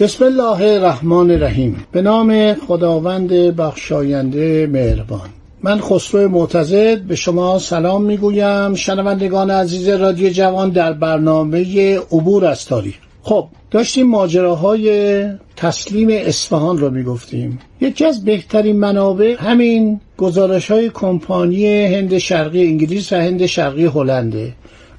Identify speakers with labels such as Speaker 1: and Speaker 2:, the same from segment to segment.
Speaker 1: بسم الله الرحمن الرحیم. به نام خداوند بخشاینده مهربان. من خسرو معتزد به شما سلام می‌گویم. شنوندگان عزیز رادیو جوان در برنامه عبور از تاریخ. خب داشتیم ماجراهای تسلیم اصفهان رو می‌گفتیم. یکی از بهترین منابع همین گزارش های کمپانی هند شرقی انگلیس و هند شرقی هلنده.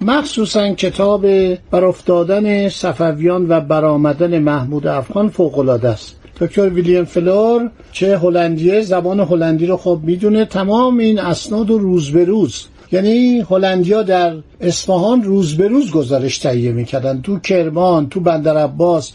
Speaker 1: مخصوصا کتاب بر افتادن صفویان و برآمدن محمود افغان فوقالعاده است. دکتر ویلیام فلور چه هلندیه زبان هلندی رو خب می‌دونه. تمام این اسناد و روز به روز یعنی هلندیا در اصفهان روز به روز گزارش تهیه می‌کردن. تو کرمان تو بندر عباس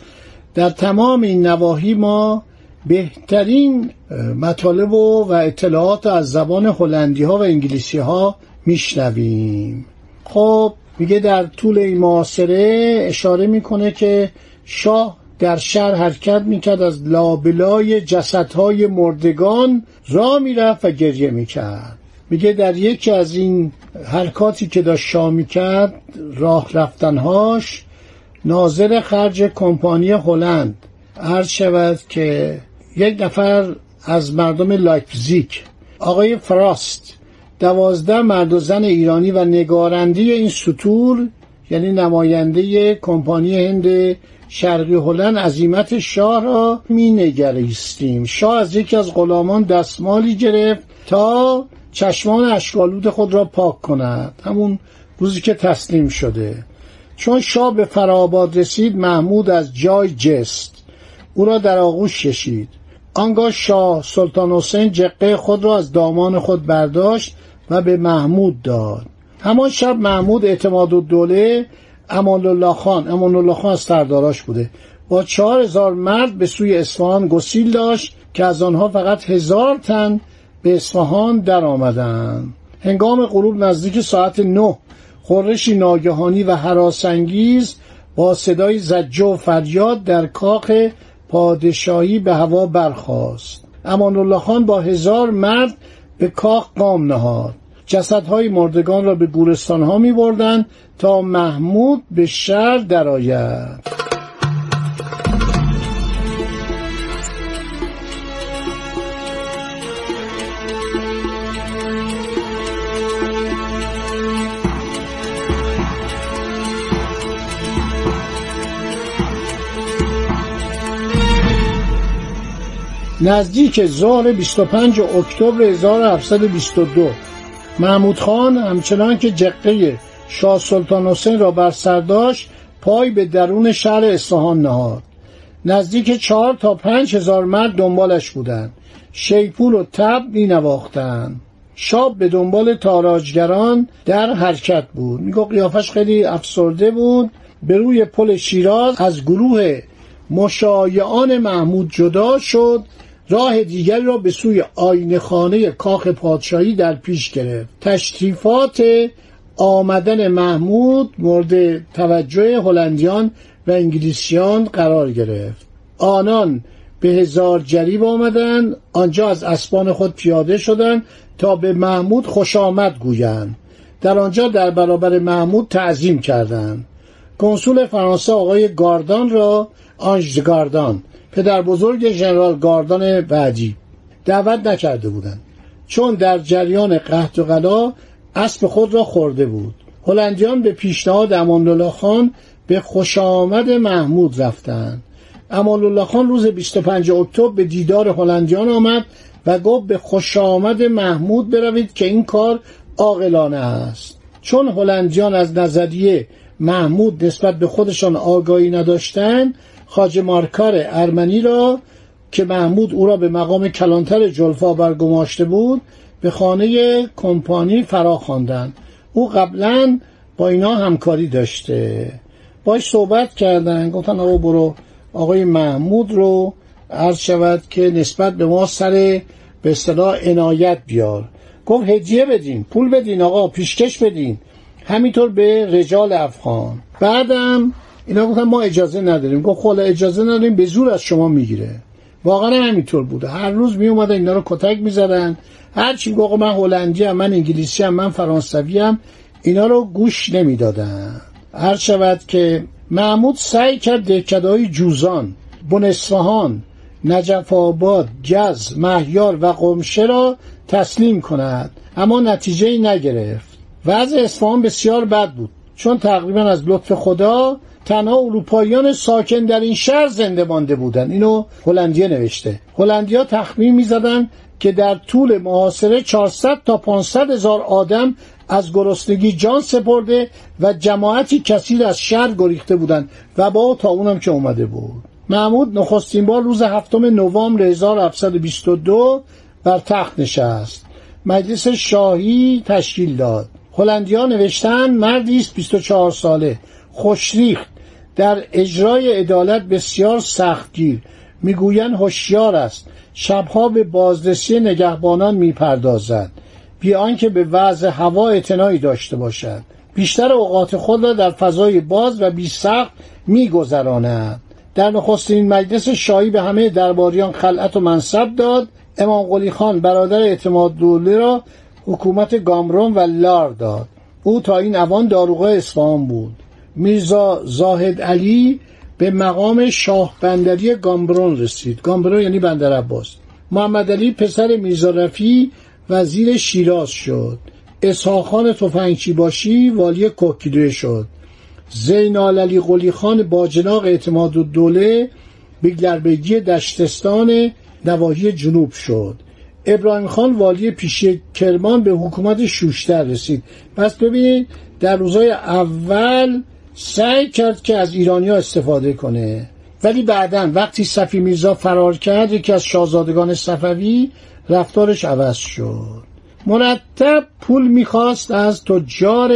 Speaker 1: در تمام این نواحی ما بهترین مطالب و, و اطلاعات از زبان هلندی ها و انگلیسی ها میشنویم. خب میگه در طول این معاصره اشاره می‌کنه که شاه در شهر حرکت می‌کرد از لابلای جسدهای مردگان را می‌رفت و گریه می‌کرد. میگه در یکی از این حرکاتی که داشت شاه می‌کرد راه رفتنهاش ناظر خرج کمپانی هلند عرض شود که یک نفر از مردم لایپزیک آقای فراست دوازده مرد و زن ایرانی و نگارنده این سطور یعنی نماینده کمپانی هند شرقی هلند عظیمت شاه را می نگریستیم شاه از یکی از غلامان دستمالی گرفت تا چشمان اشکالود خود را پاک کند. همون روزی که تسلیم شده. چون شاه به فراباد رسید محمود از جای جست. او را در آغوش کشید. آنگاه شاه سلطان حسین جقه خود را از دامان خود برداشت و به محمود داد. همان شب محمود اعتماد و دوله امان الله خان امان الله خان از سرداراش بوده. با چهار هزار مرد به سوی اصفهان گسیل داشت که از آنها فقط هزار تن به اصفهان در آمدند هنگام غروب نزدیک ساعت نه خورشی ناگهانی و حراسانگیز با صدای زجه و فریاد در کاخ پادشاهی به هوا برخاست. امان الله خان با هزار مرد به کاخ قام نهاد. جسدهای مردگان را به گورستان ها می بردن تا محمود به شهر درآید. نزدیک ظهر 25 اکتبر 1722 محمود خان همچنان که جقه شاه سلطان حسین را بر سر داشت پای به درون شهر اصفهان نهاد. نزدیک چهار تا پنج هزار مرد دنبالش بودند. شیپور و تب می نواختند شاب به دنبال تاراجگران در حرکت بود. میگو قیافش خیلی افسرده بود. به روی پل شیراز از گروه مشایعان محمود جدا شد. راه دیگری را به سوی آینه خانه کاخ پادشاهی در پیش گرفت. تشریفات آمدن محمود مورد توجه هلندیان و انگلیسیان قرار گرفت. آنان به هزار جریب آمدند آنجا از اسبان خود پیاده شدند تا به محمود خوش آمد گویند. در آنجا در برابر محمود تعظیم کردند. کنسول فرانسه آقای گاردان را آنژ گاردان پدر بزرگ ژنرال گاردان بعدی دعوت نکرده بودند. چون در جریان قحط و غلا اسب خود را خورده بود. هلندیان به پیشنهاد امان خان به خوش آمد محمود رفتند. امان خان روز 25 اکتبر به دیدار هلندیان آمد و گفت به خوش آمد محمود بروید که این کار عاقلانه است. چون هلندیان از نظریه محمود نسبت به خودشان آگاهی نداشتند خاج مارکار ارمنی را که محمود او را به مقام کلانتر جلفا برگماشته بود به خانه کمپانی فرا خواندند. او قبلا با اینا همکاری داشته. باش صحبت کردن. گفتن آقا برو آقای محمود رو عرض شود که نسبت به ما سر به اصطلاح عنایت بیار. گفت هدیه بدین پول بدین آقا پیشکش بدین. همینطور به رجال افغان. بعدم اینا گفتن ما اجازه نداریم. گفت خلا اجازه نداریم به زور از شما می‌گیره. واقعا همینطور بوده. هر روز می اومدن اینا رو کتک می‌زدن. هر چی گفت من هلندی هم من انگلیسی هم من فرانسوی هم اینا رو گوش نمی‌دادن. هر شود که محمود سعی کرد دهکدهای جوزان بنسفهان نجف آباد گز مهیار و قمشه را تسلیم کند. اما نتیجه ای نگرفت. وضع اصفهان بسیار بد بود. چون تقریبا از لطف خدا تنها اروپاییان ساکن در این شهر زنده مانده بودند اینو هلندیه نوشته. هلندیا تخمین می‌زدند که در طول محاصره 400 تا 500 هزار آدم از گرسنگی جان سپرده و جماعتی کثیر از شهر گریخته بودند و با تا اونم که اومده بود. محمود نخستین بار روز هفتم نوامبر 1722 بر تخت نشست. مجلس شاهی تشکیل داد. هلندیا نوشتن مردی است 24 ساله خوشریخت در اجرای عدالت بسیار سختگیر می‌گویند هوشیار است. شبها به بازرسی نگهبانان می‌پردازد. بی آنکه به وضع هوا اعتنایی داشته باشد. بیشتر اوقات خود را در فضای باز و بی سخت میگذراند. در نخستین مجلس شاهی به همه درباریان خلعت و منصب داد. امام قلی خان برادر اعتماد دوله را حکومت گامرون و لار داد. او تا این اوان داروغه اصفهان بود. میرزا زاهد علی به مقام شاه بندری گامبرون رسید. گامبرون یعنی بندر عباس. محمد علی پسر میرزا رفی وزیر شیراز شد. اسحاق خان تفنگچی باشی والی کوکیدوی شد. زینال علی قلی خان باجناق اعتماد و دوله به گربگی دشتستان نواحی جنوب شد. ابراهیم خان والی پیشی کرمان به حکومت شوشتر رسید. پس ببینید در روزهای اول سعی کرد که از ایرانیا استفاده کنه. ولی بعدا وقتی صفی میرزا فرار کرد یکی از شاهزادگان صفوی رفتارش عوض شد. مرتب پول می‌خواست از تجار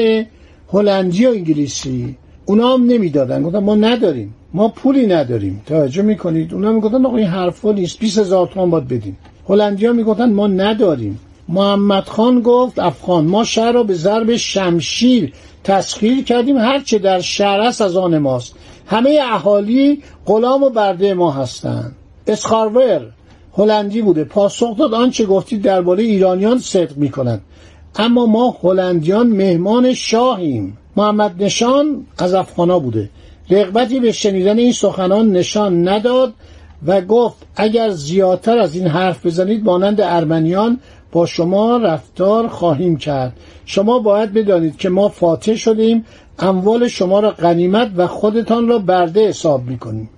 Speaker 1: هلندی و انگلیسی. اونا هم نمی‌دادن. گفتن ما نداریم. ما پولی نداریم. توجه می‌کنید؟ اونا می‌گفتن آقا این حرفا نیست. 20 هزار تومان باید بدیم هلندیا می‌گفتن ما نداریم. محمد خان گفت افغان ما شهر را به ضرب شمشیر تسخیر کردیم. هرچه در شهر است از آن ماست. همه اهالی غلام و برده ما هستند. اسخارور هلندی بوده. پاسخ داد آنچه گفتید درباره ایرانیان صدق می‌کنند اما ما هلندیان مهمان شاهیم. محمد نشان از افغانا بوده. رغبتی به شنیدن این سخنان نشان نداد و گفت اگر زیادتر از این حرف بزنید مانند ارمنیان با شما رفتار خواهیم کرد. شما باید بدانید که ما فاتح شدیم اموال شما را غنیمت و خودتان را برده حساب می‌کنیم.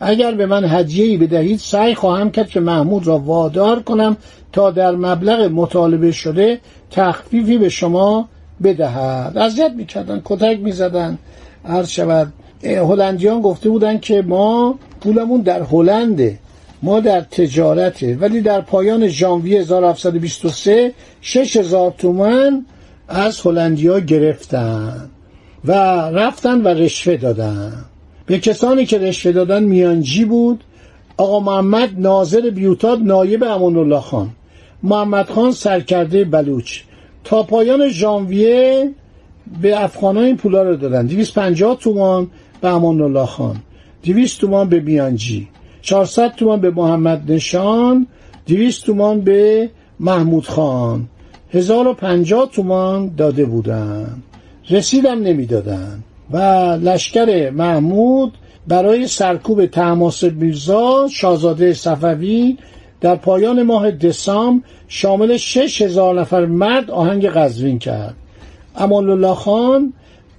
Speaker 1: اگر به من هدیه‌ای بدهید سعی خواهم کرد که محمود را وادار کنم تا در مبلغ مطالبه شده تخفیفی به شما بدهد. اذیت می‌کردن کتک می‌زدن. عرض شود هلندیان گفته بودن که ما پولمون در هلنده. ما در تجارته ولی در پایان ژانویه 1723 6000 تومن از هلندیا گرفتن و رفتن و رشوه دادن. به کسانی که رشوه دادن میانجی بود آقا محمد ناظر بیوتاد نایب امان الله خان. محمد خان سرکرده بلوچ. تا پایان ژانویه به افغان این پولا رو دادن. 250 تومان به امان الله خان. 200 تومان به میانجی. 400 تومان به محمد نشان 200 تومان به محمود خان. 1050 تومان داده بودن. رسیدم نمی‌دادن. و لشکر محمود برای سرکوب تماس میرزا شاهزاده صفوی در پایان ماه دسامبر شامل شش هزار نفر مرد آهنگ قزوین کرد. امان الله خان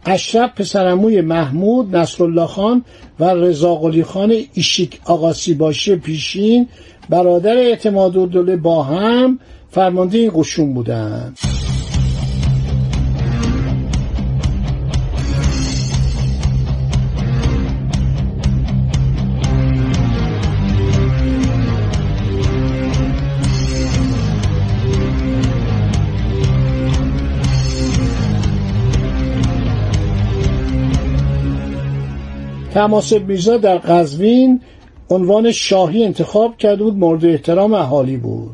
Speaker 1: اشرف پسرموی محمود نصرالله خان و رضا خان ایشیک آقاسی باشی پیشین. برادر اعتماد و دوله با هم فرمانده این قشون بودند تماسب میرزا در قزوین عنوان شاهی انتخاب کرده بود مورد احترام اهالی بود.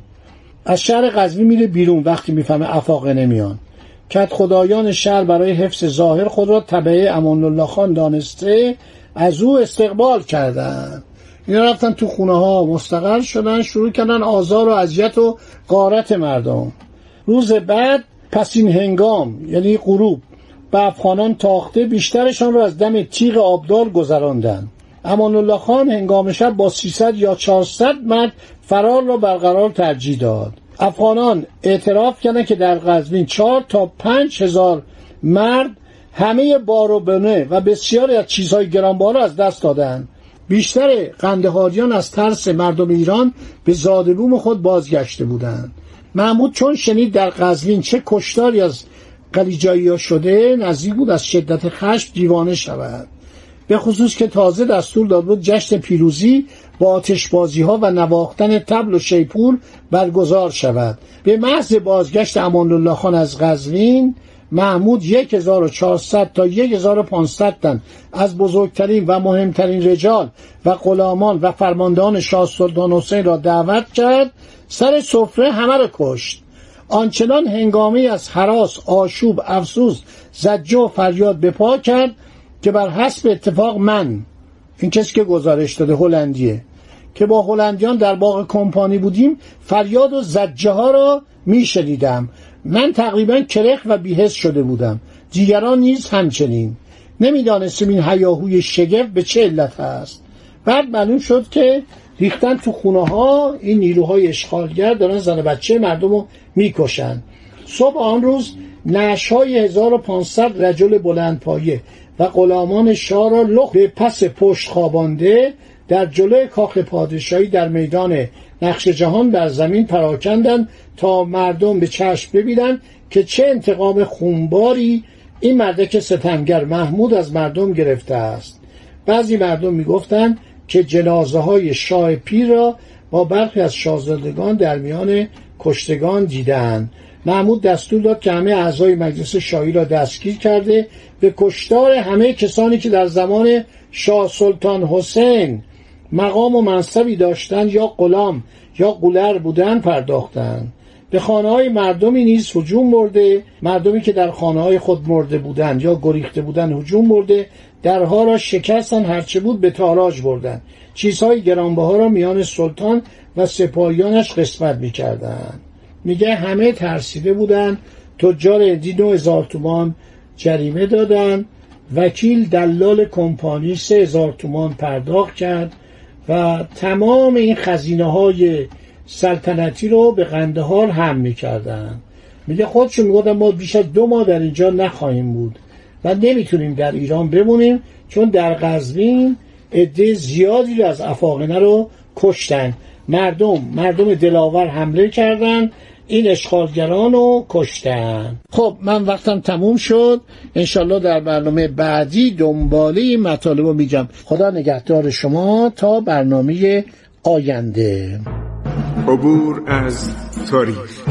Speaker 1: از شهر قزوین میره بیرون وقتی می‌فهمه افاقه نمیان. کت خدایان شهر برای حفظ ظاهر خود را تبعه امان الله خان دانسته از او استقبال کردند اینا رفتن تو خونه ها مستقر شدن شروع کردن آزار و اذیت و قارت مردم. روز بعد پس این هنگام یعنی غروب به افغانان تاخته بیشترشان را از دم تیغ آبدار گذراندند. امان الله خان هنگام شب با 300 یا 400 مرد فرار را برقرار ترجیح داد. افغانان اعتراف کردند که در قزوین 4 تا 5 هزار مرد همه بار و بنه و بسیاری از چیزهای گرانبار را از دست دادند. بیشتر قندهاریان از ترس مردم ایران به زادبوم خود بازگشته بودند. محمود چون شنید در قزوین چه کشتاری از قلیجایی ها شده نزدیک بود از شدت خشم دیوانه شود. به خصوص که تازه دستور داد بود جشن پیروزی با آتشبازی ها و نواختن تبل و شیپور برگزار شود. به محض بازگشت امان الله خان از قزوین محمود 1400 تا 1500 تن از بزرگترین و مهمترین رجال و غلامان و فرماندهان شاه سلطان حسین را دعوت کرد سر سفره همه را کشت. آنچنان هنگامی از حراس آشوب افسوس زجه و فریاد به پا کرد که بر حسب اتفاق من این کسی که گزارش داده هلندیه که با هلندیان در باغ کمپانی بودیم فریاد و زجه ها را می شنیدم من تقریبا کرخ و بیهس شده بودم. دیگران نیز همچنین. نمی‌دانستیم این هیاهوی شگفت به چه علت است. بعد معلوم شد که ریختن تو خونه ها این نیروهای اشغالگر دارن زن بچه مردم رو می‌کشن. صبح آن روز نعش های 1500 رجل بلند پایه و غلامان شاه را لخ به پس پشت خوابانده در جلوی کاخ پادشاهی در میدان نقش جهان بر زمین پراکندند تا مردم به چشم ببینند که چه انتقام خونباری این مردک ستمگر محمود از مردم گرفته است. بعضی مردم می‌گفتند که جنازه های شاه پیر را با برخی از شاهزادگان در میان کشتگان دیدند محمود دستور داد که همه اعضای مجلس شاهی را دستگیر کرده به کشتار همه کسانی که در زمان شاه سلطان حسین مقام و منصبی داشتند یا غلام یا قولر بودن پرداختند. به خانه های مردمی نیز هجوم برده مردمی که در خانه های خود مرده بودند یا گریخته بودند هجوم برده درها را شکستن هرچه بود به تاراج بردن چیزهای گرانبها را میان سلطان و سپاهیانش قسمت می‌کردند. میگه همه ترسیده بودند تجار هندی دو هزار تومان جریمه دادن وکیل دلال کمپانی سه هزار تومان پرداخت کرد و تمام این خزینه های سلطنتی رو به قندهار هم می‌کردن میگه خودشون می‌گفتن ما بیش از دو ماه در اینجا نخواهیم بود و نمی‌تونیم در ایران بمونیم چون در قزوین عده زیادی رو از افاقنه رو کشتن. مردم مردم دلاور حمله کردند این اشغالگران رو کشتن. خب من وقتم تموم شد. انشالله در برنامه بعدی دنباله این مطالب رو میگم. خدا نگهدار شما تا برنامه آینده.
Speaker 2: عبور از تاریخ.